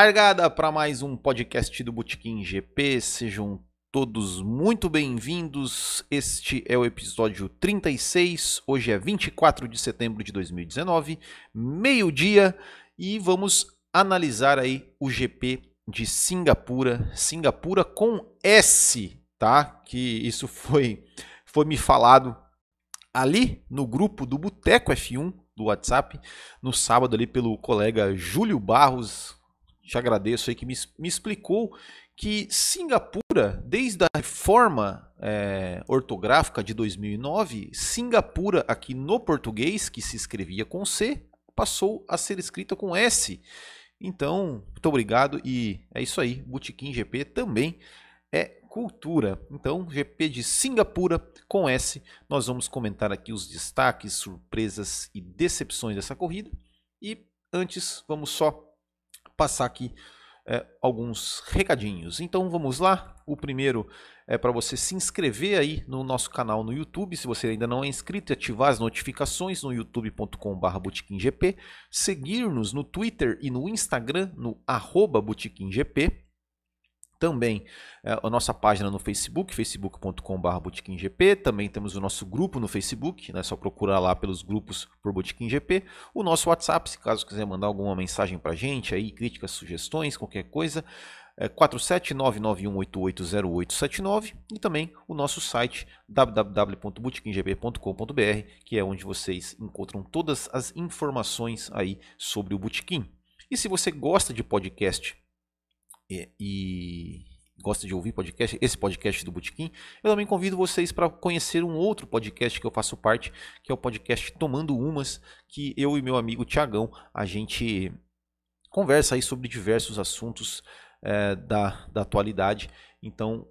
Largada para mais um podcast do Botequim GP. Sejam todos muito bem-vindos. Este é o episódio 36. Hoje é 24 de setembro de 2019, meio-dia, e vamos analisar aí o GP de Singapura, Singapura com S, tá? Que isso foi foi me falado ali no grupo do Boteco F1 do WhatsApp no sábado ali pelo colega Júlio Barros, te agradeço aí que me, me explicou que Singapura, desde a reforma é, ortográfica de 2009, Singapura aqui no português, que se escrevia com C, passou a ser escrita com S. Então, muito obrigado e é isso aí. Botequim GP também é cultura. Então, GP de Singapura com S. Nós vamos comentar aqui os destaques, surpresas e decepções dessa corrida. E antes, vamos só passar aqui é, alguns recadinhos. Então vamos lá. O primeiro é para você se inscrever aí no nosso canal no YouTube, se você ainda não é inscrito, e ativar as notificações no youtube.com.br botequimgp, seguir-nos no Twitter e no Instagram no botequimgp, também é, a nossa página no Facebook, facebook.com.br botequimgp. Também temos o nosso grupo no Facebook, né? só procurar lá pelos grupos por Botequim GP. O nosso WhatsApp, se caso quiser mandar alguma mensagem para a gente, aí, críticas, sugestões, qualquer coisa, é 47991880879 e também o nosso site www.botequimgp.com.br, que é onde vocês encontram todas as informações aí sobre o Botequim. E se você gosta de podcast e, e gosta de ouvir podcast, esse podcast do Botequim, eu também convido vocês para conhecer um outro podcast que eu faço parte, que é o podcast Tomando Umas, que eu e meu amigo Tiagão, a gente conversa aí sobre diversos assuntos é, da, da atualidade. Então,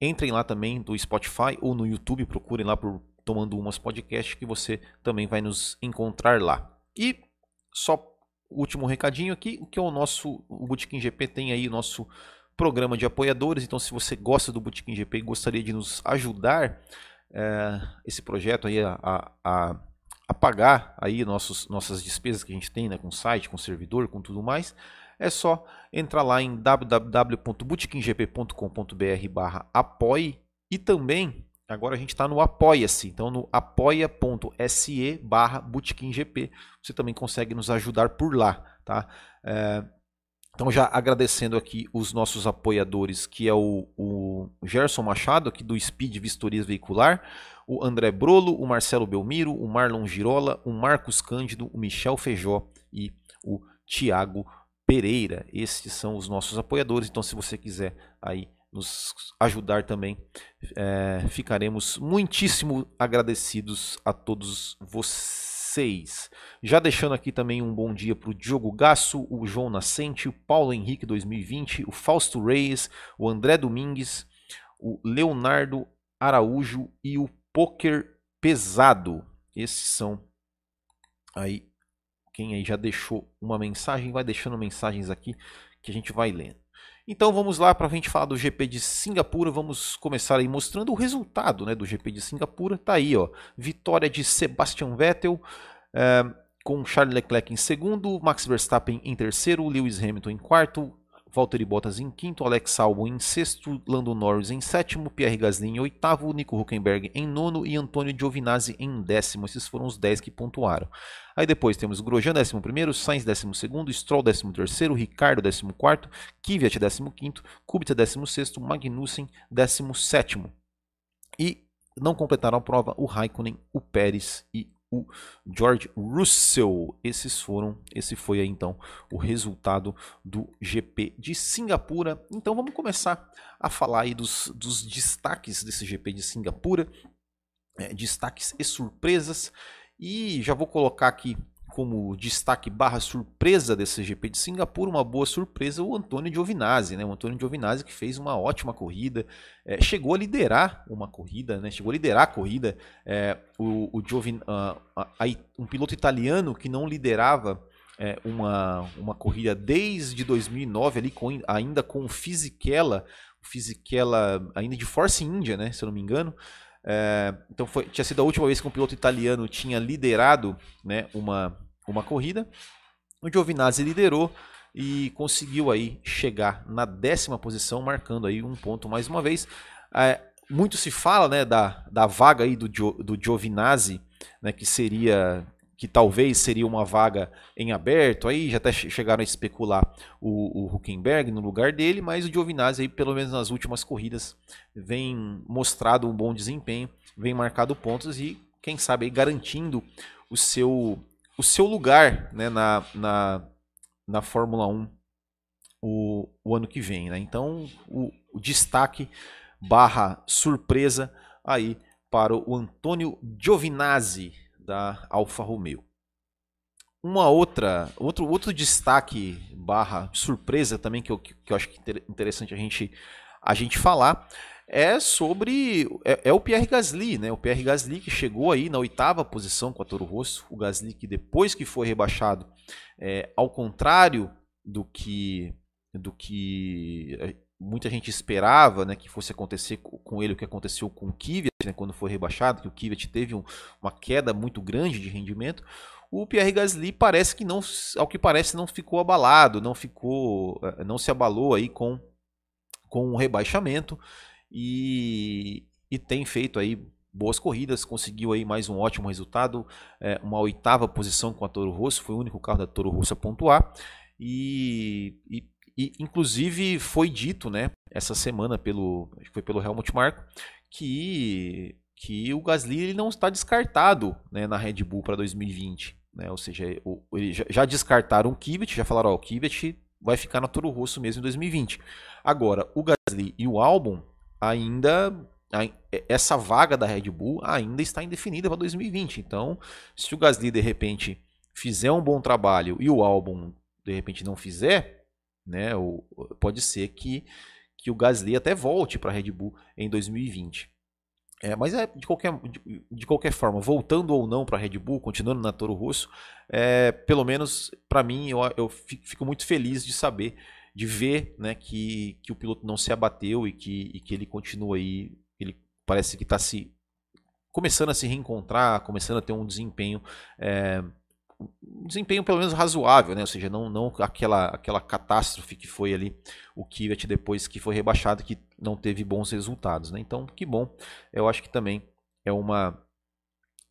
entrem lá também do Spotify ou no YouTube, procurem lá por Tomando Umas Podcast, que você também vai nos encontrar lá. E só último recadinho aqui, o que é o nosso, o Botequim GP tem aí o nosso programa de apoiadores, então se você gosta do Botequim GP e gostaria de nos ajudar é, esse projeto aí a, a, a, pagar aí nossos, nossas despesas que a gente tem né, com site, com servidor, com tudo mais, é só entrar lá em www.botequimgp.com.br barra apoie e também Agora a gente está no Apoia-se, então no apoia.se barra GP. Você também consegue nos ajudar por lá, tá? É, então já agradecendo aqui os nossos apoiadores, que é o, o Gerson Machado, aqui do Speed Vistorias Veicular, o André Brolo, o Marcelo Belmiro, o Marlon Girola, o Marcos Cândido, o Michel Feijó e o Tiago Pereira. Esses são os nossos apoiadores, então se você quiser aí nos ajudar também. É, ficaremos muitíssimo agradecidos a todos vocês. Já deixando aqui também um bom dia para o Diogo Gasso, o João Nascente, o Paulo Henrique 2020, o Fausto Reis, o André Domingues, o Leonardo Araújo e o Poker Pesado. Esses são aí quem aí já deixou uma mensagem, vai deixando mensagens aqui que a gente vai lendo. Então vamos lá para a gente falar do GP de Singapura. Vamos começar aí mostrando o resultado né, do GP de Singapura. Tá aí, ó, vitória de Sebastian Vettel é, com Charles Leclerc em segundo, Max Verstappen em terceiro, Lewis Hamilton em quarto, Valtteri Bottas em quinto, Alex Albon em sexto, Lando Norris em sétimo, Pierre Gasly em oitavo, Nico Huckenberg em nono e Antônio Giovinazzi em décimo. Esses foram os 10 que pontuaram. Aí depois temos Grosjean, 11º, Sainz, 12º, Stroll, 13º, Ricardo, 14º, Kvyat, 15º, Kubica, 16º, Magnussen, 17º. E não completaram a prova o Raikkonen, o Pérez e o George Russell. Esses foram, esse foi aí então o resultado do GP de Singapura. Então vamos começar a falar aí dos, dos destaques desse GP de Singapura, é, destaques e surpresas. E já vou colocar aqui como destaque barra surpresa desse GP de Singapura, uma boa surpresa, o Antônio Giovinazzi, né? O Antônio Giovinazzi que fez uma ótima corrida, é, chegou a liderar uma corrida, né? Chegou a liderar a corrida. É, o, o Giovin, uh, uh, um piloto italiano que não liderava é, uma, uma corrida desde 2009 ali com, ainda com o Fisichella, o Fisichella ainda de Force India, né? Se eu não me engano. É, então foi, tinha sido a última vez que um piloto italiano tinha liderado né, uma, uma corrida. O Giovinazzi liderou e conseguiu aí chegar na décima posição, marcando aí um ponto mais uma vez. É, muito se fala né, da, da vaga aí do, do Giovinazzi, né, que seria que talvez seria uma vaga em aberto, aí já até chegaram a especular o, o Huckenberg no lugar dele, mas o Giovinazzi aí, pelo menos nas últimas corridas, vem mostrado um bom desempenho, vem marcado pontos e quem sabe aí garantindo o seu, o seu lugar né, na, na, na Fórmula 1 o, o ano que vem. Né? Então o, o destaque barra surpresa aí para o Antônio Giovinazzi da Alfa Romeo. Uma outra, outro, outro destaque barra surpresa também que eu, que eu acho interessante a gente, a gente falar é sobre é, é, o Pierre Gasly, né? O Pierre Gasly que chegou aí na oitava posição com a Toro Rosso, o Gasly que depois que foi rebaixado, é, ao contrário do que do que é, muita gente esperava, né, que fosse acontecer com ele o que aconteceu com o Kvyat, né, quando foi rebaixado, que o Kvyat teve um, uma queda muito grande de rendimento. O Pierre Gasly parece que não, ao que parece, não ficou abalado, não ficou, eh, não se abalou aí com com o rebaixamento e, e tem feito aí boas corridas, conseguiu aí mais um ótimo resultado, é, uma oitava posição com a Toro Rosso, foi o único carro da Toro Rosso a pontuar e, e e, inclusive, foi dito, né, essa semana pelo, foi pelo Helmut Marko, que, que o Gasly ele não está descartado né, na Red Bull para 2020. Né? Ou seja, o, já descartaram o Kvyat, já falaram, ó, o Kvyat vai ficar na Toro Rosso mesmo em 2020. Agora, o Gasly e o Albon ainda essa vaga da Red Bull ainda está indefinida para 2020. Então, se o Gasly de repente fizer um bom trabalho e o Albon de repente não fizer, né? Pode ser que, que o Gasly até volte para a Red Bull em 2020. É, mas é de qualquer, de, de, qualquer forma, voltando ou não para a Red Bull, continuando na Toro Rosso, é, pelo menos para mim eu, eu fico muito feliz de saber, de ver né, que, que o piloto não se abateu e que, e que ele continua aí, ele parece que está se começando a se reencontrar, começando a ter um desempenho é, um desempenho pelo menos razoável, né? Ou seja, não, não aquela, aquela catástrofe que foi ali o Kvyat depois que foi rebaixado, que não teve bons resultados, né? Então, que bom. Eu acho que também é uma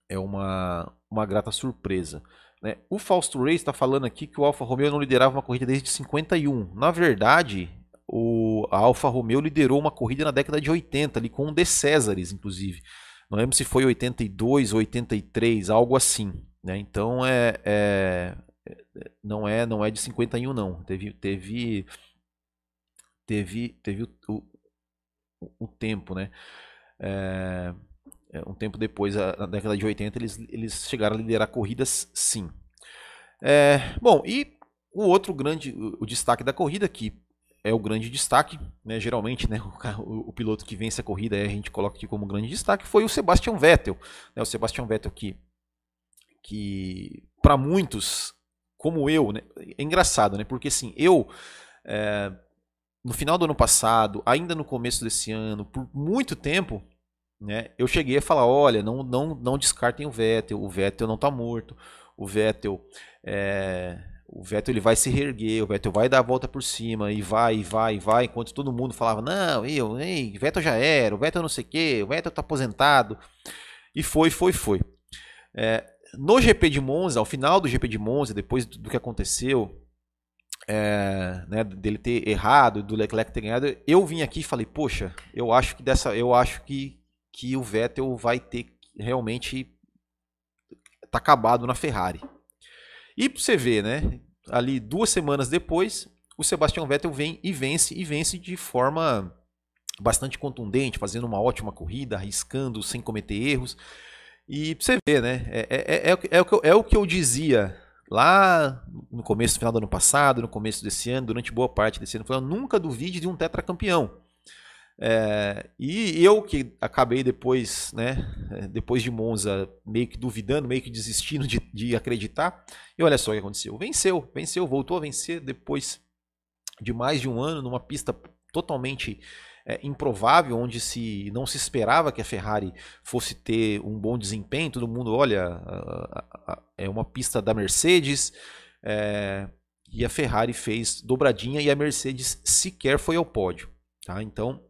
é uma, uma grata surpresa. Né? O Fausto Reis está falando aqui que o Alfa Romeo não liderava uma corrida desde 51. Na verdade, o, a Alfa Romeo liderou uma corrida na década de 80, ali com o De Césares, inclusive. Não lembro se foi 82 ou 83, algo assim. Né? Então é, é, não é não é de 51 não. Teve teve teve teve o, o, o tempo, né? É, é um tempo depois, na década de 80, eles, eles chegaram a liderar corridas, sim. É, bom, e o outro grande, o, o, destaque da corrida, que é o grande destaque, né, geralmente né, o, o, piloto que vence a corrida a gente coloca aqui como grande destaque, foi o Sebastian Vettel. Né, o Sebastian Vettel que que para muitos, como eu, né, é engraçado, né? Porque assim, eu é, no final do ano passado, ainda no começo desse ano, por muito tempo, né, eu cheguei a falar, olha, não, não, não descartem o Vettel, o Vettel não está morto, o Vettel, é, o Vettel ele vai se reerguer, o Vettel vai dar a volta por cima e vai, e vai, e vai, enquanto todo mundo falava, não, eu, ei, Vettel já era, o Vettel não sei o que, o Vettel está aposentado, e foi, foi, foi. É, no GP de Monza, ao final do GP de Monza, depois do que aconteceu, é, né, dele ter errado, do Leclerc ter ganhado, eu vim aqui e falei, poxa, eu acho que dessa, eu acho que, que o Vettel vai ter realmente tá acabado na Ferrari. E você ver, né, ali duas semanas depois, o Sebastian Vettel vem e vence e vence de forma bastante contundente, fazendo uma ótima corrida, arriscando sem cometer erros. E você ver, né? É, é, é, é, o que eu, é o que eu dizia lá no começo, final do ano passado, no começo desse ano, durante boa parte desse ano, falando, nunca duvide de um tetracampeão. É, e eu que acabei depois, né, depois de Monza, meio que duvidando, meio que desistindo de, de acreditar, e olha só o que aconteceu. Venceu, venceu, voltou a vencer depois de mais de um ano numa pista totalmente é, improvável, onde se não se esperava que a Ferrari fosse ter um bom desempenho. Todo mundo olha, é uma pista da Mercedes, é, e a Ferrari fez dobradinha e a Mercedes sequer foi ao pódio. Tá? Então,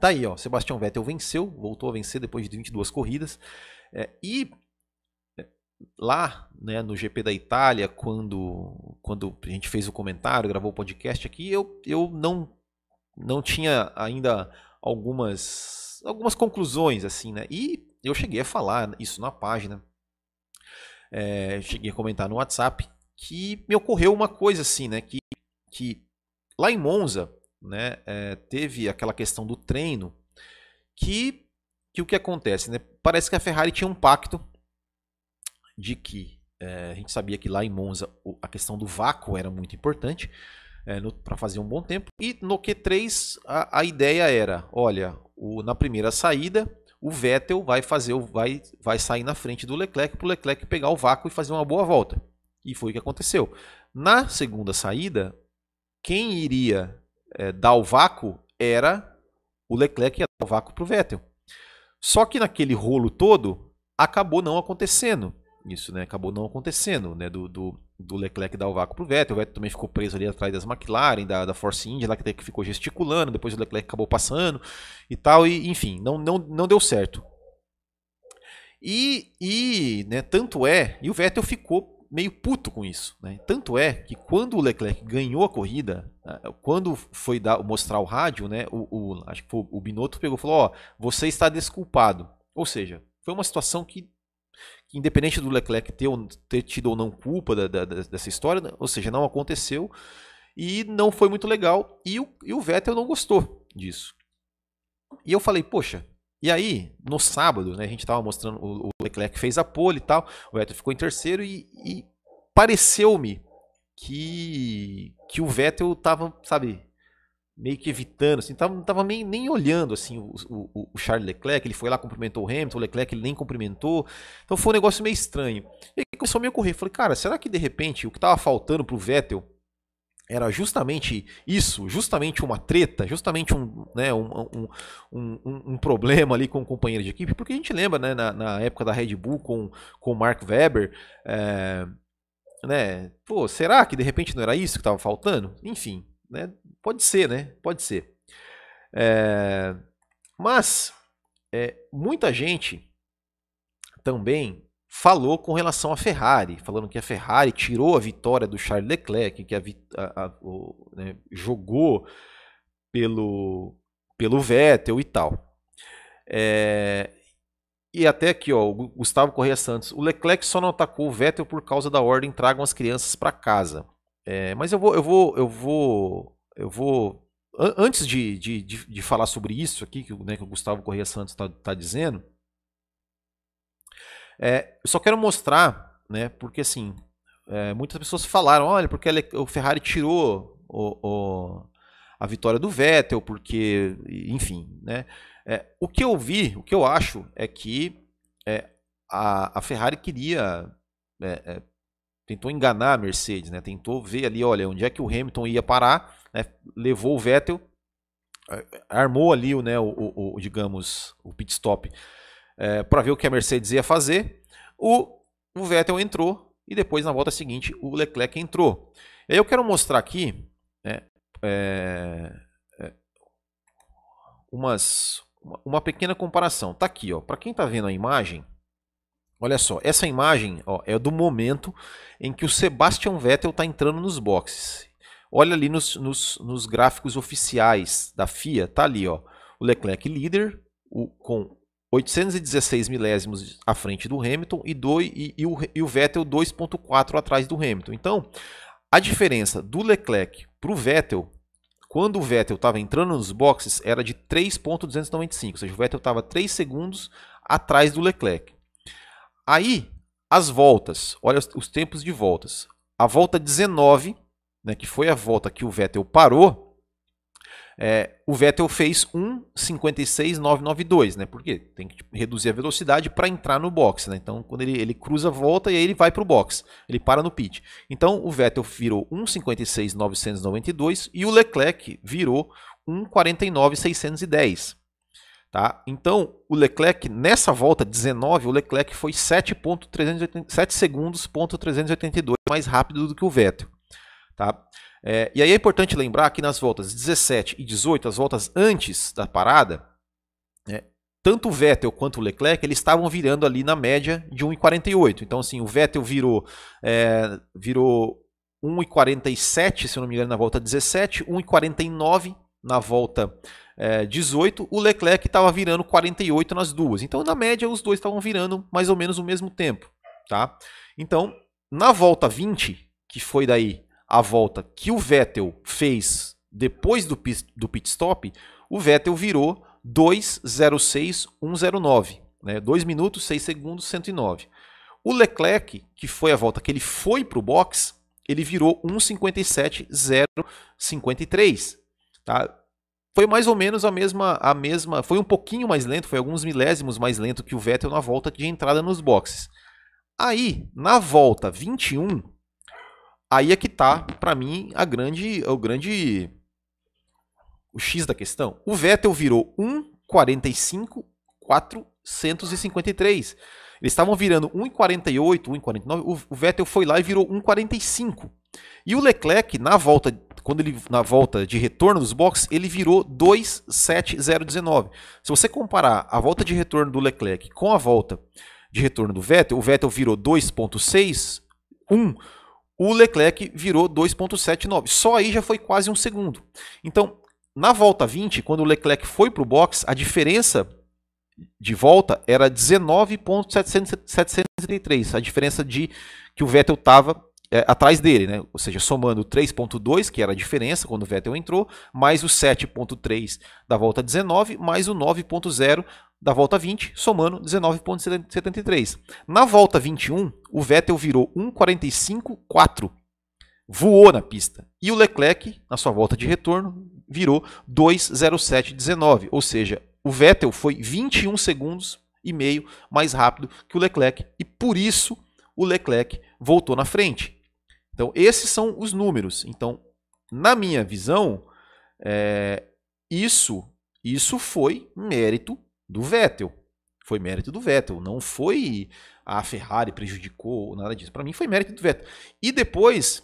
tá aí, ó. Sebastian Vettel venceu, voltou a vencer depois de 22 corridas. É, e é, lá né, no GP da Itália, quando, quando a gente fez o comentário, gravou o podcast aqui, eu, eu não, não tinha ainda algumas, algumas conclusões, assim, né? E eu cheguei a falar isso na página. É, cheguei a comentar no WhatsApp que me ocorreu uma coisa assim, né? Que, que lá em Monza, né, é, teve aquela questão do treino que, que o que acontece, né? Parece que a Ferrari tinha um pacto de que é, a gente sabia que lá em Monza a questão do vácuo era muito importante é, para fazer um bom tempo. E no Q3 a, a ideia era, olha, o, na primeira saída o Vettel vai fazer, vai, vai sair na frente do Leclerc para o Leclerc pegar o vácuo e fazer uma boa volta. E foi o que aconteceu. Na segunda saída, quem iria é, dar o vácuo era o Leclerc ia dar o vácuo para o Vettel. Só que naquele rolo todo, acabou não acontecendo isso, né? Acabou não acontecendo, né? Do, do, do Leclerc dar o vácuo pro Vettel. O Vettel também ficou preso ali atrás das McLaren, da, da Force India, lá que ficou gesticulando. Depois o Leclerc acabou passando e tal. E, enfim, não, não, não deu certo. E, e né, tanto é, e o Vettel ficou meio puto com isso. Né? Tanto é que quando o Leclerc ganhou a corrida, né, quando foi dar, mostrar o rádio, né, o, o, acho que foi o Binotto pegou e falou: Ó, você está desculpado. Ou seja, foi uma situação que, que independente do Leclerc ter, ter tido ou não culpa da, da, dessa história, né, ou seja, não aconteceu e não foi muito legal. E o, e o Vettel não gostou disso. E eu falei: Poxa, e aí, no sábado, né, a gente estava mostrando, o Leclerc fez a pole e tal, o Vettel ficou em terceiro e, e pareceu-me que, que o Vettel estava, sabe, meio que evitando, assim, tava, tava nem, nem olhando assim o, o, o, Charles Leclerc, ele foi lá, cumprimentou o Hamilton, o Leclerc ele nem cumprimentou, então foi um negócio meio estranho. E aí começou a me ocorrer, falei, cara, será que de repente o que estava faltando pro Vettel era justamente isso, justamente uma treta, justamente um, né, um, um, um, um, problema ali com o companheiro de equipe, porque a gente lembra né, na, na época da Red Bull com o Mark Webber, é, né, pô, será que de repente não era isso que estava faltando? Enfim, né, pode ser, né? Pode ser. É, mas é, muita gente também falou com relação à Ferrari, falando que a Ferrari tirou a vitória do Charles Leclerc, que a, a, a, o, né, jogou pelo, pelo Vettel e tal. É, e até aqui, ó, o Gustavo Correia Santos. O Leclerc só não atacou o Vettel por causa da ordem tragam as crianças para casa. É, mas eu vou, eu vou, eu vou, eu vou. Antes de, de, de, de falar sobre isso aqui que, né, que o Gustavo Correia Santos está tá dizendo, é, eu só quero mostrar, né, porque assim, é, muitas pessoas falaram, olha, porque o Ferrari tirou o, o, a vitória do Vettel, porque, enfim, né. É, o que eu vi, o que eu acho é que é, a, a, Ferrari queria, é, é, tentou enganar a Mercedes, né, tentou ver ali, olha, onde é que o Hamilton ia parar, né, levou o Vettel, armou ali né, o, o, o digamos, o pit stop é, para ver o que a Mercedes ia fazer. O, o Vettel entrou e depois na volta seguinte o Leclerc entrou. E aí eu quero mostrar aqui né, é, é, umas, uma pequena comparação. Tá aqui, ó. Para quem está vendo a imagem, olha só. Essa imagem ó, é do momento em que o Sebastian Vettel está entrando nos boxes. Olha ali nos, nos, nos, gráficos oficiais da FIA, tá ali, ó. O Leclerc líder, o, com 816 milésimos à frente do Hamilton e, dois, e, e, o, e o Vettel 2,4 atrás do Hamilton. Então, a diferença do Leclerc para o Vettel, quando o Vettel estava entrando nos boxes, era de 3,295, ou seja, o Vettel estava 3 segundos atrás do Leclerc. Aí, as voltas, olha os, os tempos de voltas. A volta 19, né, que foi a volta que o Vettel parou, é, o Vettel fez 1,56,992, né? Porque tem que tipo, reduzir a velocidade para entrar no box, né? Então, quando ele, ele cruza, volta e aí ele vai para o box, ele para no pit. Então, o Vettel virou 1,56,992 e o Leclerc virou 1,49,610. Tá? Então, o Leclerc, nessa volta 19, o Leclerc foi 7, 7 segundos, ponto 382 mais rápido do que o Vettel. Tá? É, e aí é importante lembrar que nas voltas 17 e 18, as voltas antes da parada, é, tanto o Vettel quanto o Leclerc eles estavam virando ali na média de 1,48. Então, assim, o Vettel virou, é, virou 1,47, se eu não me engano, na volta 17, 1,49 na volta é, 18. O Leclerc estava virando 48 nas duas. Então, na média, os dois estavam virando mais ou menos o mesmo tempo. Tá? Então, na volta 20, que foi daí a volta que o Vettel fez depois do, do pit stop, o Vettel virou 2,06,109. Né? 2 minutos, 6 segundos, 109. O Leclerc, que foi a volta que ele foi para o box, ele virou 1,57,053. Tá? Foi mais ou menos a mesma, a mesma. Foi um pouquinho mais lento, foi alguns milésimos mais lento que o Vettel na volta de entrada nos boxes. Aí, na volta 21, aí é que tá, para mim, a grande, o grande o X da questão. O Vettel virou 1,45,453. Eles estavam virando 1,48, 1,49. O Vettel foi lá e virou 1,45. E o Leclerc, na volta, quando ele na volta de retorno dos boxes, ele virou 2,7019. Se você comparar a volta de retorno do Leclerc com a volta de retorno do Vettel, o Vettel virou 2,61. O Leclerc virou 2,79. Só aí já foi quase um segundo. Então, na volta 20, quando o Leclerc foi para o box, a diferença de volta era 19,773. A diferença de que o Vettel estava é, atrás dele, né? ou seja, somando 3.2, que era a diferença quando o Vettel entrou, mais o 7.3 da volta 19, mais o 9.0 da volta 20, somando 19.73. Na volta 21, o Vettel virou 1.45.4 voou na pista. E o Leclerc, na sua volta de retorno, virou 2,07,19. Ou seja, o Vettel foi 21 segundos e meio mais rápido que o Leclerc. E por isso o Leclerc voltou na frente. Então, esses são os números. Então, na minha visão, é, isso, isso foi mérito do Vettel. Foi mérito do Vettel. Não foi a Ferrari prejudicou, nada disso. Para mim foi mérito do Vettel. E depois,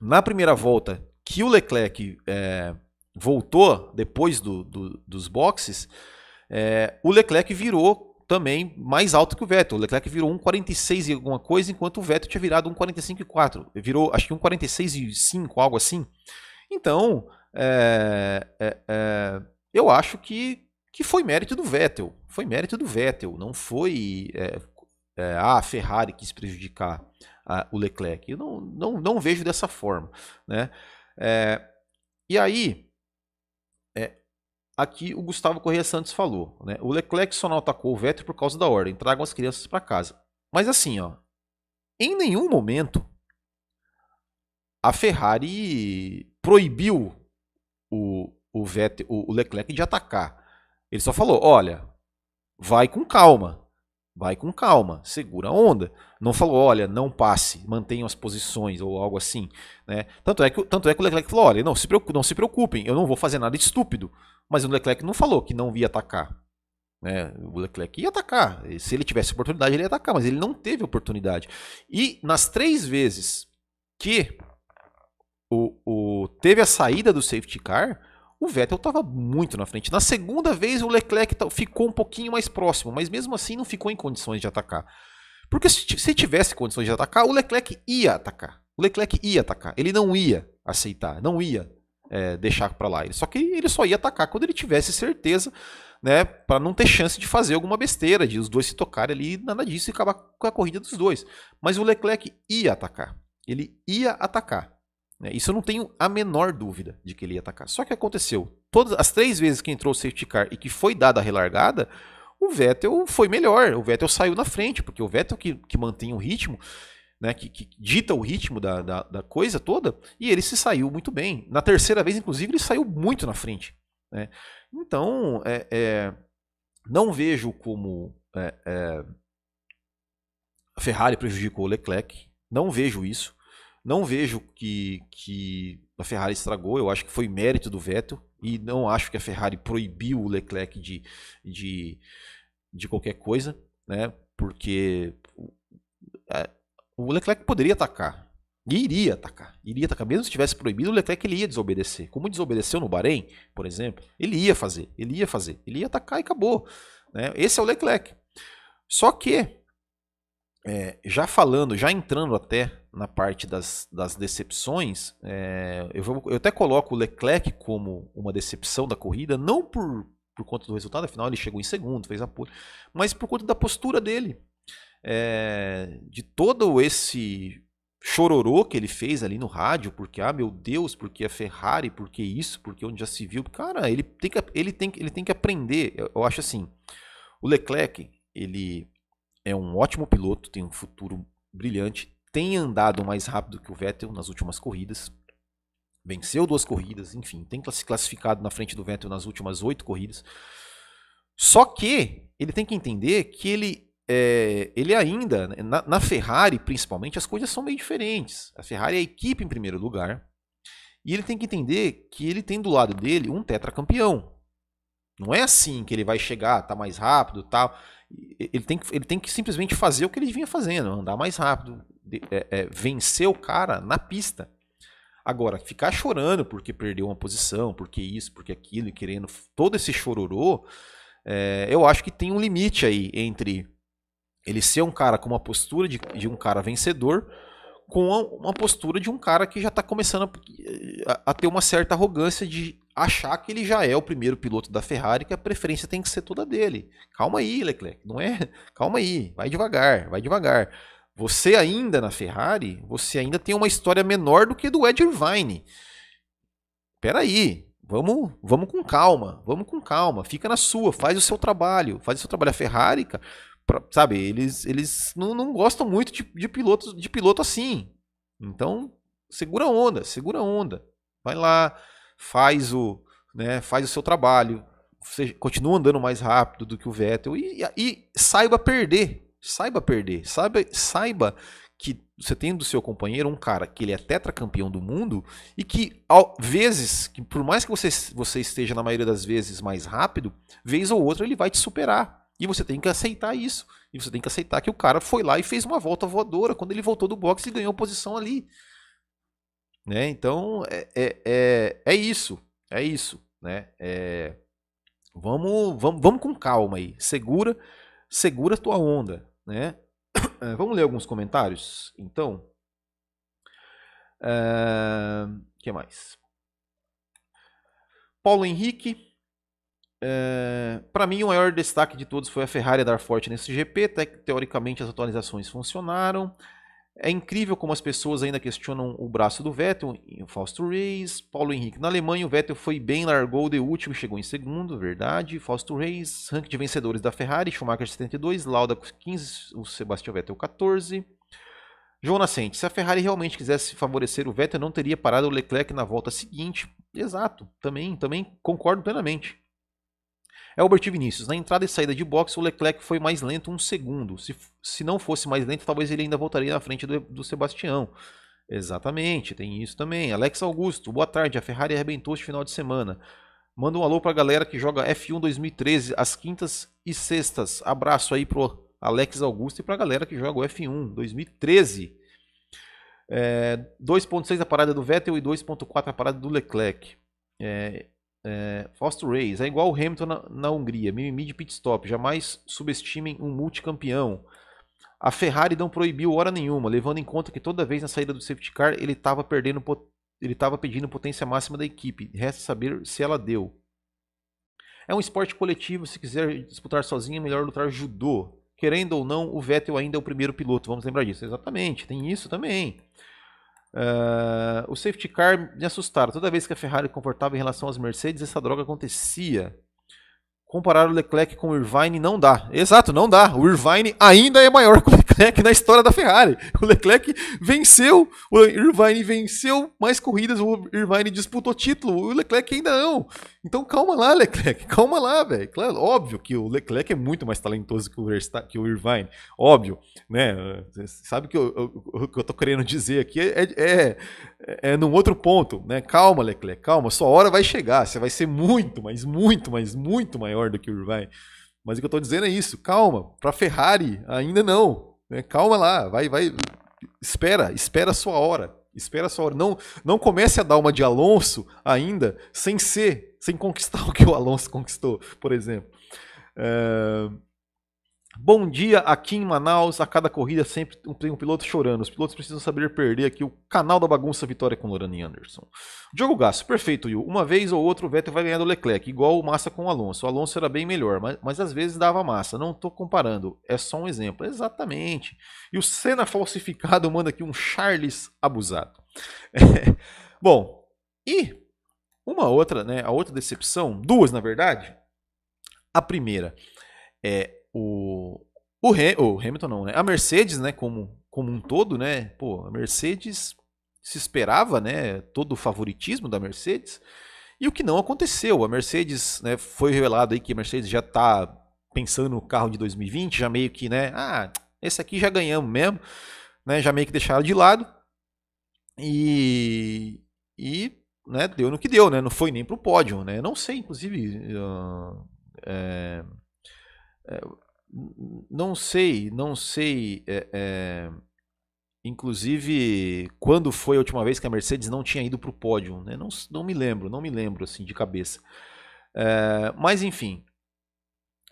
na primeira volta, que o Leclerc é, voltou depois do, do, dos boxes, é, o Leclerc virou também mais alto que o Vettel. O Leclerc virou 1,46 e alguma coisa, enquanto o Vettel tinha virado 1,45 e 4. Virou, acho que 1,46 e 5, algo assim. Então, é, é, é, eu acho que, que foi mérito do Vettel. Foi mérito do Vettel, não foi é, é, a Ferrari quis prejudicar a, o Leclerc. Eu não, não, não vejo dessa forma. Né? É, e aí, aqui o Gustavo Correia Santos falou, né? O Leclerc só não atacou o Vettel por causa da ordem, tragam as crianças para casa. Mas assim, ó, em nenhum momento a Ferrari proibiu o, o, Vettel, o, o Leclerc de atacar. Ele só falou, olha, vai com calma. Vai com calma, segura a onda. Não falou, olha, não passe, mantenham as posições ou algo assim. Né? Tanto, é que, tanto é que o Leclerc falou, olha, não se, preocupem, não se preocupem, eu não vou fazer nada de estúpido. Mas o Leclerc não falou que não ia atacar. Né? O Leclerc ia atacar. Se ele tivesse oportunidade, ele ia atacar, mas ele não teve oportunidade. E nas três vezes que o, o teve a saída do safety car, o Vettel estava muito na frente. Na segunda vez, o Leclerc ficou um pouquinho mais próximo, mas mesmo assim não ficou em condições de atacar. Porque se tivesse condições de atacar, o Leclerc ia atacar. O Leclerc ia atacar. Ele não ia aceitar, não ia é, deixar para lá. Só que ele só ia atacar quando ele tivesse certeza, né, para não ter chance de fazer alguma besteira, de os dois se tocarem ali, nada disso e acabar com a corrida dos dois. Mas o Leclerc ia atacar. Ele ia atacar. Né? Isso eu não tenho a menor dúvida de que ele ia atacar. Só que aconteceu. Todas as três vezes que entrou o safety car e que foi dada a relargada, o Vettel foi melhor. O Vettel saiu na frente, porque o Vettel que, que mantém o ritmo, né, que, que dita o ritmo da, da, da, coisa toda, e ele se saiu muito bem. Na terceira vez, inclusive, ele saiu muito na frente. Né? Então, é, é, não vejo como é, é a Ferrari prejudicou o Leclerc. Não vejo isso. Não vejo que, que a Ferrari estragou, eu acho que foi mérito do Vettel e não acho que a Ferrari proibiu o Leclerc de, de, de qualquer coisa, né? Porque o Leclerc poderia atacar. E iria atacar. Iria atacar. Mesmo se tivesse proibido, o Leclerc ele ia desobedecer. Como desobedeceu no Bahrein, por exemplo, ele ia fazer. Ele ia fazer. Ele ia atacar e acabou. Né? Esse é o Leclerc. Só que, é, já falando, já entrando até na parte das, das decepções, é, eu, vou, eu até coloco o Leclerc como uma decepção da corrida, não por, por conta do resultado, afinal ele chegou em segundo, fez apoio, mas por conta da postura dele. É, de todo esse chororô que ele fez ali no rádio, porque, ah, meu Deus, porque a Ferrari, porque isso, porque onde já se viu. Cara, ele tem que, ele tem, ele tem que aprender. Eu, eu acho assim, o Leclerc, ele é um ótimo piloto, tem um futuro brilhante, tem andado mais rápido que o Vettel nas últimas corridas, venceu duas corridas, enfim, tem se classificado na frente do Vettel nas últimas oito corridas. Só que ele tem que entender que ele, é, ele ainda, na, na, Ferrari principalmente, as coisas são meio diferentes. A Ferrari é a equipe em primeiro lugar, e ele tem que entender que ele tem do lado dele um tetracampeão. Não é assim que ele vai chegar, tá mais rápido, tal. Ele tem, que, ele tem que simplesmente fazer o que ele vinha fazendo, andar mais rápido, é, é, vencer o cara na pista. Agora, ficar chorando porque perdeu uma posição, porque isso, porque aquilo, e querendo todo esse chororô, é, eu acho que tem um limite aí entre ele ser um cara com uma postura de, de um cara vencedor com uma postura de um cara que já está começando a, a, ter uma certa arrogância de achar que ele já é o primeiro piloto da Ferrari, que a preferência tem que ser toda dele. Calma aí, Leclerc, não é? Calma aí, vai devagar, vai devagar. Você ainda na Ferrari, você ainda tem uma história menor do que do Ed Irvine. Peraí, vamos, vamos com calma, vamos com calma, fica na sua, faz o seu trabalho, faz o seu trabalho. A Ferrari, pra, sabe, eles, eles não, não gostam muito de, de, piloto, de piloto assim. Então, segura onda, segura onda. Vai lá, faz o, né, faz o seu trabalho, você continua andando mais rápido do que o Vettel e, e saiba perder saiba perder, saiba, saiba que você tem do seu companheiro um cara que ele é tetracampeão do mundo e que, ao, vezes, que por mais que você, você esteja na maioria das vezes mais rápido, vez ou outra ele vai te superar. E você tem que aceitar isso. E você tem que aceitar que o cara foi lá e fez uma volta voadora quando ele voltou do boxe e ganhou posição ali. Né? Então, é, é, é, é isso. É isso. Né? É, vamos, vamos, vamos com calma aí. Segura, segura a tua onda. Né? É, vamos ler alguns comentários, então. O é, que mais? Paulo Henrique. É, para mim, o maior destaque de todos foi a Ferrari dar forte nesse GP. Teoricamente, as atualizações funcionaram. É incrível como as pessoas ainda questionam o braço do Vettel em Fausto Reis. Paulo Henrique. Na Alemanha, o Vettel foi bem, largou de último e chegou em segundo, verdade. Fausto Reis. Ranking de vencedores da Ferrari, Schumacher 72, Lauda 15, o Sebastian Vettel 14. João Nascente. Se a Ferrari realmente quisesse favorecer o Vettel, não teria parado o Leclerc na volta seguinte. Exato, também, também concordo plenamente. Albert Vinícius, na entrada e saída de boxe, o Leclerc foi mais lento um segundo. Se, se não fosse mais lento, talvez ele ainda voltaria na frente do, do Sebastião. Exatamente, tem isso também. Alex Augusto, boa tarde. A Ferrari arrebentou este final de semana. Manda um alô pra galera que joga F1 2013 às quintas e sextas. Abraço aí pro Alex Augusto e pra galera que joga o F1 2013. É, 2.6 a parada do Vettel e 2.4 a parada do Leclerc. É, é, Fausto Reis, é igual o Hamilton na, na Hungria, mimimi de pit stop, jamais subestimem um multicampeão. A Ferrari não proibiu hora nenhuma, levando em conta que toda vez na saída do safety car ele estava perdendo, ele estava pedindo potência máxima da equipe. Resta saber se ela deu. É um esporte coletivo, se quiser disputar sozinho é melhor lutar judô. Querendo ou não, o Vettel ainda é o primeiro piloto, vamos lembrar disso. Exatamente, tem isso também. Uh, o safety car me assustaram. Toda vez que a Ferrari confortava em relação às Mercedes, essa droga acontecia. Comparar o Leclerc com o Irvine não dá. Exato, não dá. O Irvine ainda é maior que o Leclerc na história da Ferrari. O Leclerc venceu, o Irvine venceu mais corridas, o Irvine disputou título, o Leclerc ainda não. Então calma lá, Leclerc, calma lá, velho. Claro, óbvio que o Leclerc é muito mais talentoso que o, que o Irvine, óbvio, né? Sabe que eu, o que eu tô querendo dizer aqui é, é, é, é num outro ponto, né? Calma, Leclerc, calma, sua hora vai chegar, você vai ser muito, mas muito, mas muito maior do que o Irvine. Mas o que eu tô dizendo é isso, calma, para Ferrari ainda não, né? Calma lá, vai, vai, espera, espera a sua hora. Espera hora. Não, não comece a dar uma de Alonso ainda sem ser, sem conquistar o que o Alonso conquistou, por exemplo. É... Bom dia aqui em Manaus. A cada corrida sempre tem um piloto chorando. Os pilotos precisam saber perder aqui o canal da bagunça Vitória com Lorani Anderson. Diogo Gasso, perfeito, Will. Uma vez ou outra o Vettel vai ganhar do Leclerc, igual o Massa com o Alonso. O Alonso era bem melhor, mas, mas às vezes dava massa. Não estou comparando, é só um exemplo. Exatamente. E o Senna falsificado manda aqui um Charles abusado. Bom, e uma outra, né? A outra decepção, duas na verdade. A primeira é o, o, o Hamilton não, né? A Mercedes, né, como, como um todo, né? Pô, a Mercedes se esperava, né, todo o favoritismo da Mercedes. E o que não aconteceu, a Mercedes, né, foi revelado aí que a Mercedes já está pensando no carro de 2020, já meio que, né, ah, esse aqui já ganhamos mesmo, né, já meio que deixaram de lado. E e né, deu no que deu, né? Não foi nem para o pódio, né? Não sei, inclusive, uh, é, não sei, não sei. É, é, inclusive, quando foi a última vez que a Mercedes não tinha ido para o pódio? Né? Não, não me lembro, não me lembro assim de cabeça. É, mas enfim,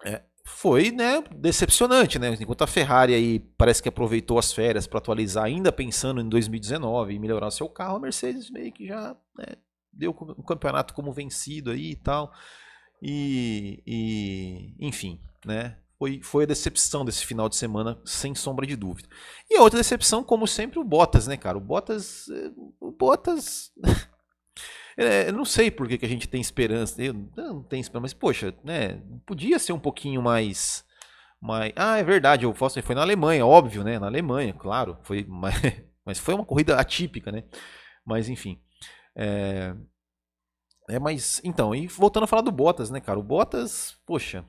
é, foi né, decepcionante, né? Enquanto a Ferrari aí parece que aproveitou as férias para atualizar, ainda pensando em 2019 e melhorar seu carro, a Mercedes meio que já né, deu o campeonato como vencido aí e tal. E, e enfim, né? foi, foi a decepção desse final de semana, sem sombra de dúvida. E a outra decepção, como sempre, o Bottas, né, cara? O Bottas. Eh, o Bottas. é, eu não sei por que, que a gente tem esperança. Eu não tenho esperança, mas, poxa, né? Podia ser um pouquinho mais. mais... Ah, é verdade, o Foster foi na Alemanha, óbvio, né? Na Alemanha, claro. Foi, mas, mas foi uma corrida atípica, né? Mas, enfim. É, é, mas, então, e voltando a falar do Bottas, né, cara? O Bottas, poxa,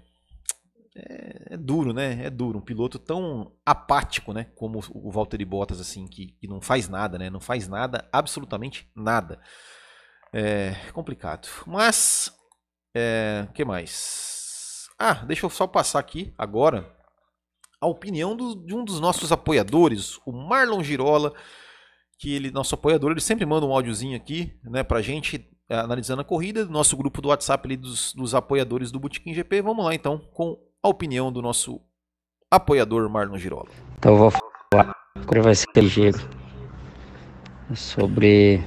é, é, duro, né? É duro. Um piloto tão apático, né? Como o Valtteri Bottas, assim, que, que não faz nada, né? Não faz nada, absolutamente nada. É complicado. Mas, é, que mais? Ah, deixa eu só passar aqui agora a opinião do, de um dos nossos apoiadores, o Marlon Girola, que ele, nosso apoiador, ele sempre manda um áudiozinho aqui, né, pra gente, analisando a corrida, do nosso grupo do WhatsApp ali dos, dos apoiadores do Botequim GP. Vamos lá então com a opinião do nosso apoiador Marlon Girola. Então eu vou falar, agora vai ser ligeiro, sobre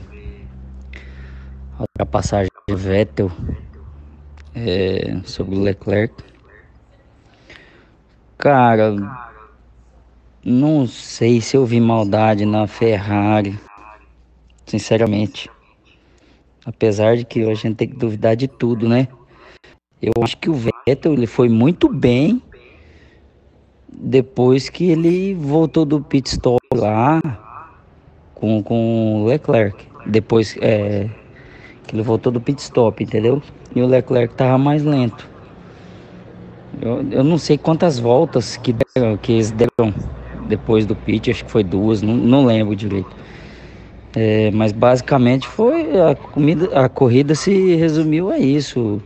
a ultrapassagem do Vettel é, sobre o Leclerc. Cara, não sei se eu vi maldade na Ferrari, sinceramente. Apesar de que a gente tem que duvidar de tudo, né? Eu acho que o Vettel ele foi muito bem depois que ele voltou do pit stop lá com, com o Leclerc. Depois é, que ele voltou do pit stop, entendeu? E o Leclerc tava mais lento. Eu, eu não sei quantas voltas que, deram, que eles deram depois do pit, acho que foi duas, não, não lembro direito. É, mas basicamente foi a, comida, a corrida se resumiu a isso.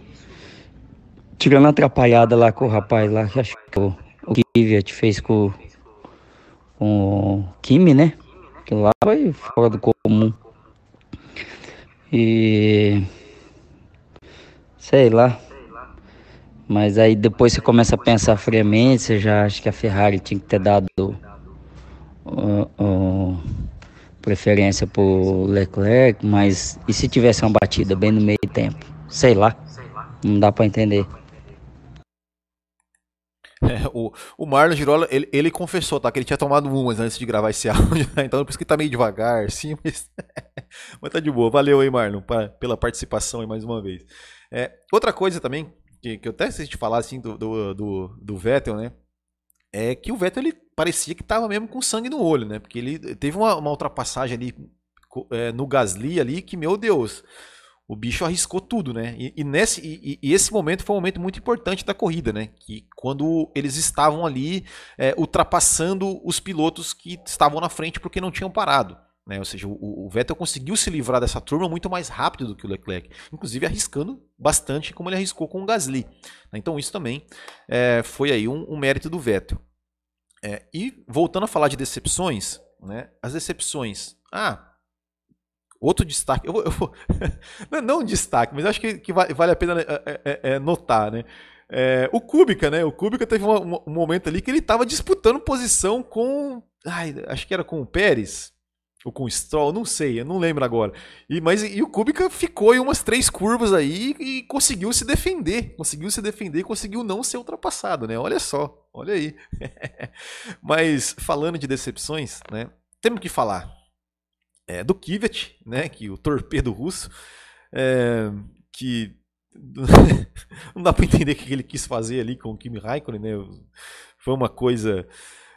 Tirando a atrapalhada lá com o rapaz lá, que acho que o, Kvyat fez com, com o Kimi, né? Que lá foi fora do comum. E. Sei lá. Mas aí depois você começa a pensar friamente, você já acha que a Ferrari tinha que ter dado uh, uh, preferência pro Leclerc, mas e se tivesse uma batida bem no meio tempo? Sei lá. Não dá para entender. É, o, o Marlon Girola, ele, ele, confessou, tá? Que ele tinha tomado umas antes de gravar esse áudio, né? Então por isso que tá meio devagar, sim, mas, mas tá de boa. Valeu aí, Marlon, pra, pela participação aí mais uma vez. É, outra coisa também, que, que eu até sei te falar assim do, do, do, do, Vettel, né? É que o Vettel ele parecia que tava mesmo com sangue no olho, né? Porque ele teve uma, uma ultrapassagem ali é, no Gasly ali que, meu Deus o bicho arriscou tudo, né? E, e nesse, e, e, esse momento foi um momento muito importante da corrida, né? Que quando eles estavam ali é, ultrapassando os pilotos que estavam na frente porque não tinham parado. Né? Ou seja, o, o, Vettel conseguiu se livrar dessa turma muito mais rápido do que o Leclerc, inclusive arriscando bastante como ele arriscou com o Gasly. Né? Então isso também é, foi aí um, um, mérito do Vettel. É, e voltando a falar de decepções, né? As decepções. Ah, outro destaque. Eu eu não, não um destaque, mas acho que, que vale a pena é, é, é, notar, né? É, o Kubica, né? O Kubica teve um, um momento ali que ele estava disputando posição com. Ai, acho que era com o Pérez. Ou com Stroll, não sei, eu não lembro agora. E, mas e o Kubica ficou em umas três curvas aí e conseguiu se defender. Conseguiu se defender e conseguiu não ser ultrapassado, né? Olha só, olha aí. mas falando de decepções, né? Temos que falar é, do Kvyat, né? Que o torpedo russo, é, que não dá para entender o que ele quis fazer ali com o Kimi Raikkonen, né? Foi uma coisa.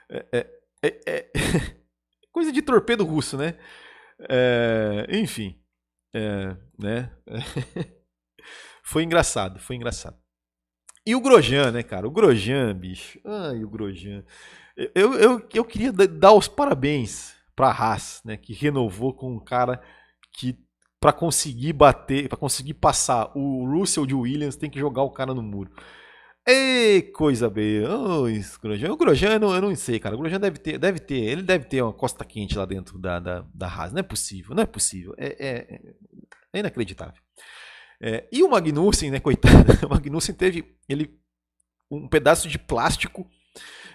É, é, é, é Coisa de torpedo russo, né? É, enfim. É, né? foi engraçado, foi engraçado. E o Grosjean, né, cara? O Grosjean, bicho. Ai, o Grosjean. Eu, eu, eu queria dar os parabéns para a Haas, né, que renovou com um cara que para conseguir bater, para conseguir passar o Russell de Williams, tem que jogar o cara no muro. Ei, coisa bem. Oh, Grosjean. O Grosjean, eu não, eu não sei, cara. O Grosjean deve ter, deve ter, ele deve ter uma costa quente lá dentro da, da, da Haas. Não é possível, não é possível. É, é, é inacreditável. É, e o Magnussen, né, coitado. O Magnussen teve ele, um pedaço de plástico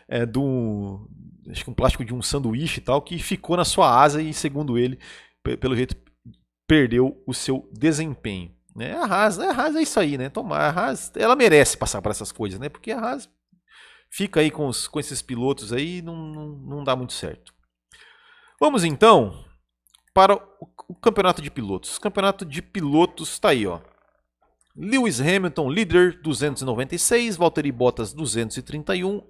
é, do, acho que um plástico de um sanduíche e tal, que ficou na sua asa e, segundo ele, pelo jeito, perdeu o seu desempenho. Né? A Haas, a Haas é isso aí, né? Tomar a Haas, ela merece passar por essas coisas, né? Porque a Haas fica aí com, os, com esses pilotos aí não, não, não dá muito certo. Vamos então para o, o campeonato de pilotos. O campeonato de pilotos está aí, ó. Lewis Hamilton, líder, 296. Valtteri Bottas, 231.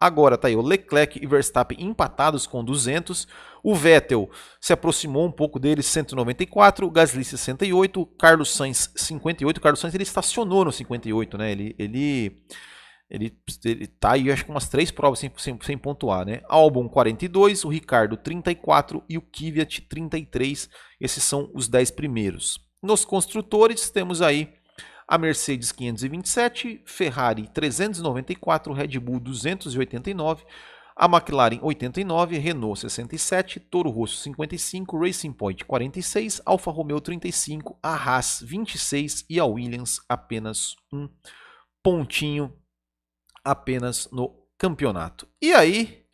Agora tá aí o Leclerc e Verstappen empatados com 200. O Vettel se aproximou um pouco deles, 194. O Gasly 68. Carlos Sainz 58. O Carlos Sainz ele estacionou no 58, né? Ele ele ele, ele tá aí acho que umas três provas sem, sem, sem pontuar, né? Albon 42, o Ricardo 34 e o Kvyat 33. Esses são os 10 primeiros. Nos construtores temos aí a Mercedes 527, Ferrari 394, Red Bull 289, a McLaren 89, Renault 67, Toro Rosso 55, Racing Point 46, Alfa Romeo 35, a Haas 26 e a Williams apenas um pontinho apenas no campeonato. E aí,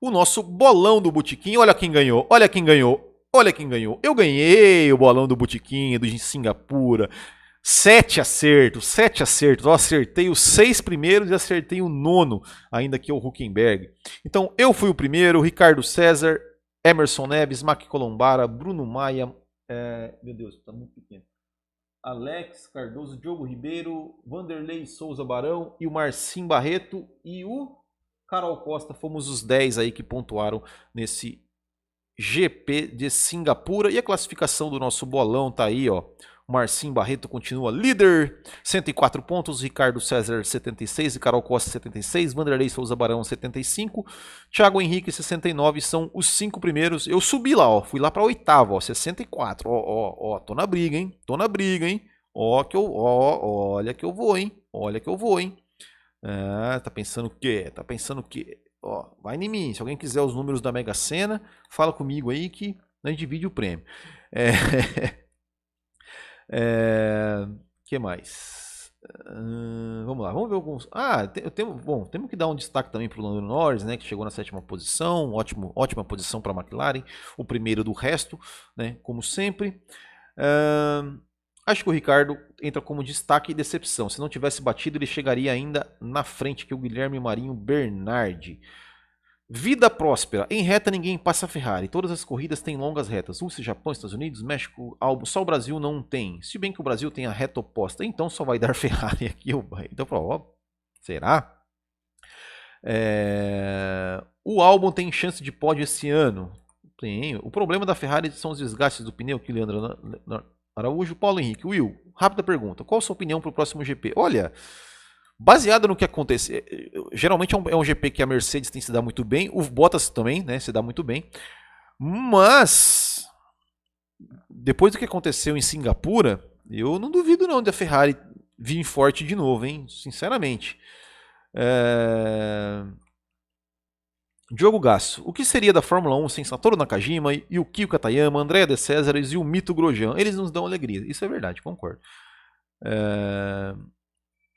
o nosso bolão do Botequim, olha quem ganhou, olha quem ganhou, olha quem ganhou. Eu ganhei o bolão do Botequim do Singapura. Sete acertos, sete acertos. Eu acertei os seis primeiros e acertei o nono, ainda que é o Huckenberg. Então eu fui o primeiro, Ricardo César, Emerson Neves, Mac Colombara, Bruno Maia, é, meu Deus, está muito pequeno. Alex Cardoso, Diogo Ribeiro, Vanderlei Souza Barão e o Marcim Barreto e o Carol Costa. Fomos os 10 aí que pontuaram nesse GP de Singapura. E a classificação do nosso bolão tá aí, ó. Marcinho Barreto continua líder, 104 pontos. Ricardo César, 76. E Carol Costa, 76. Vanderlei Souza Barão, 75. Thiago Henrique, 69. São os cinco primeiros. Eu subi lá, ó. Fui lá para oitavo, ó. 64. Ó, ó, ó. Tô na briga, hein? Tô na briga, hein? Ó, que eu, ó, olha que eu vou, hein? Olha que eu vou, hein? Ah, tá pensando o quê? Tá pensando o quê? Ó, vai em mim. Se alguém quiser os números da Mega Sena, fala comigo aí que gente divide o prêmio. É... É, que mais? Vamos lá, vamos ver alguns. Ah, eu tenho, bom, temos que dar um destaque também para o Lando Norris, né, que chegou na sétima posição, ótimo, ótima posição para a McLaren, o primeiro do resto, né, como sempre. Acho que o Ricardo entra como destaque e decepção. Se não tivesse batido, ele chegaria ainda na frente que o Guilherme Marinho Bernardi. Vida próspera. Em reta ninguém passa Ferrari. Todas as corridas têm longas retas. Rússia, Japão, Estados Unidos, México, Albo. Só o Brasil não tem. Se bem que o Brasil tem a reta oposta, então só vai dar Ferrari aqui. Então, ó, será? É... O álbum tem chance de pódio esse ano? Tem. O problema da Ferrari são os desgastes do pneu que Leandro Araújo, Paulo Henrique. Will, rápida pergunta. Qual a sua opinião para o próximo GP? Olha, Baseado no que aconteceu, eh, geralmente é um, é um, GP que a Mercedes tem se dado muito bem, o Bottas também, né, se dá muito bem. Mas depois do que aconteceu em Singapura, eu não duvido não de a Ferrari vir forte de novo, hein? Sinceramente. É... Diogo Gasso, o que seria da Fórmula 1 sem Satoru Nakajima, Yukio Katayama, Andrea de Césares e o Mito Grosjean? Eles nos dão alegria. Isso é verdade, concordo. É...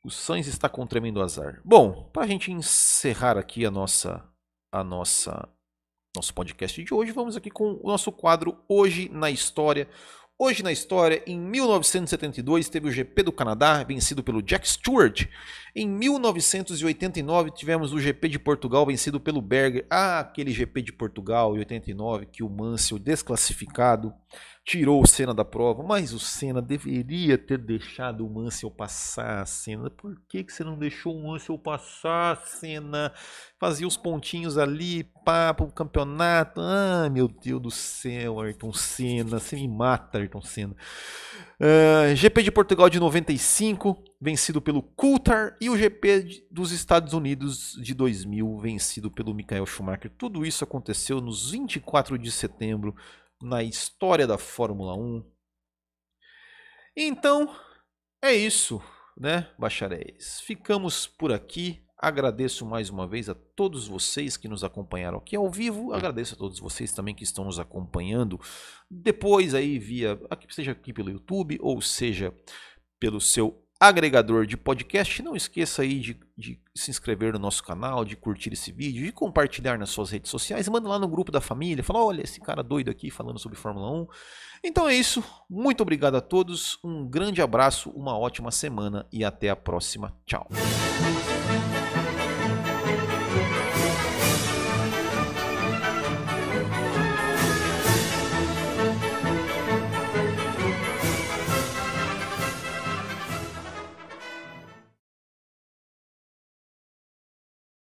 O Sainz está com um tremendo azar. Bom, para a gente encerrar aqui a nossa, a nossa, nosso podcast de hoje, vamos aqui com o nosso quadro Hoje na História. Hoje na história, em 1972 teve o GP do Canadá, vencido pelo Jack Stewart. Em 1989 tivemos o GP de Portugal, vencido pelo Berger. Ah, aquele GP de Portugal em 89 que o Mansell desclassificado tirou o Senna da prova, mas o Senna deveria ter deixado o Mansell passar, Senna. Por que, que você não deixou o Mansell passar, Senna? Fazia os pontinhos ali, pá, pro campeonato. Ah, meu Deus do céu, Ayrton Senna, você me mata, Ayrton Senna. Uh, ah, GP de Portugal de 95, vencido pelo Coulthard, e o GP dos Estados Unidos de 2000, vencido pelo Michael Schumacher. Tudo isso aconteceu nos 24 de setembro na história da Fórmula 1. Então, é isso, né, bacharéis? Ficamos por aqui. Agradeço mais uma vez a todos vocês que nos acompanharam aqui ao vivo. Agradeço a todos vocês também que estão nos acompanhando depois aí via, seja aqui pelo YouTube ou seja pelo seu agregador de podcast. Não esqueça aí de, de, se inscrever no nosso canal, de curtir esse vídeo, de compartilhar nas suas redes sociais. Manda lá no grupo da família, fala: olha, esse cara doido aqui falando sobre Fórmula 1. Então é isso. Muito obrigado a todos. Um grande abraço, uma ótima semana e até a próxima. Tchau.